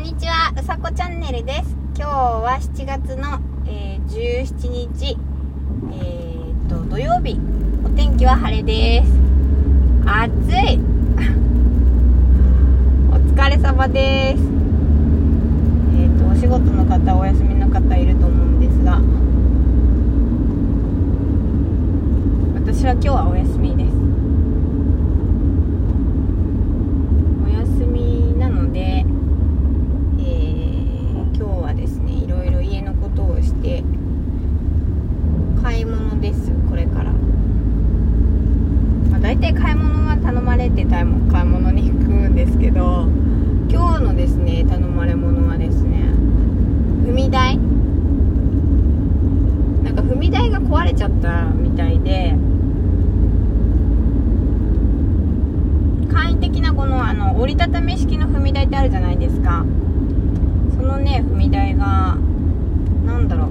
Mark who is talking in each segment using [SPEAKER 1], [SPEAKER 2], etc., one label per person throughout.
[SPEAKER 1] んにちはうさこチャンネルです。今日は7月の、えー、17日えー、っと土曜日。お天気は晴れです。暑い。お疲れ様です。えー、っとお仕事の方お休みの方いると思うんですが。私は今日はお休みですお休みなので、えー今日はですねいろいろ家のことをして買い物ですこれから、まあ、大体買い物は頼まれてたいも買い物に行くんですけど今日のですね頼まれ物はですね踏み台なんか踏み台が壊れちゃったみたいで簡易的なこのあの折りたたみ式の踏み台ってあるじゃないですか。そのね踏み台がなんだろう。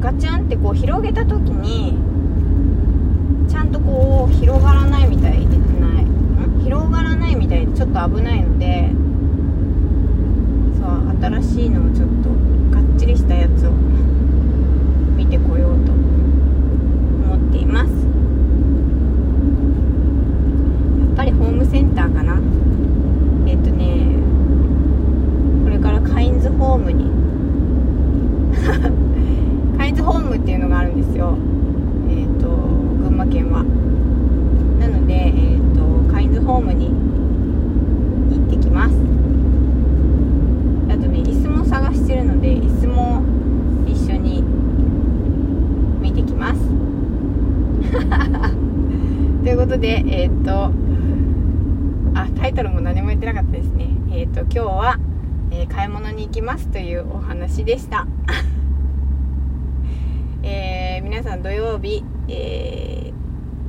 [SPEAKER 1] ガチャンってこう広げた時にちゃんとこう広がらないみたいでない。広がらないみたいでちょっと危ないのでそう新しいのをちょっとしたやつを見てこようと思っていますやっぱりホームセンターかなえっとねこれからカインズホームにカインズホームっていうのがあるんですよえっ、と群馬県はなのでえっ、とカインズホームに行ってきますあとね椅子も探してるので椅子も一緒に見てきます ということでえっ、とあタイトルも何も言ってなかったですね。えっ、と今日は、えー買い物に行きますというお話でした。え皆さん土曜日、え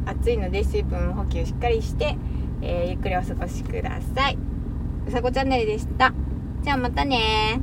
[SPEAKER 1] 暑いので水分補給しっかりして、えゆっくりお過ごしください。うさこチャンネルでした。じゃあまたね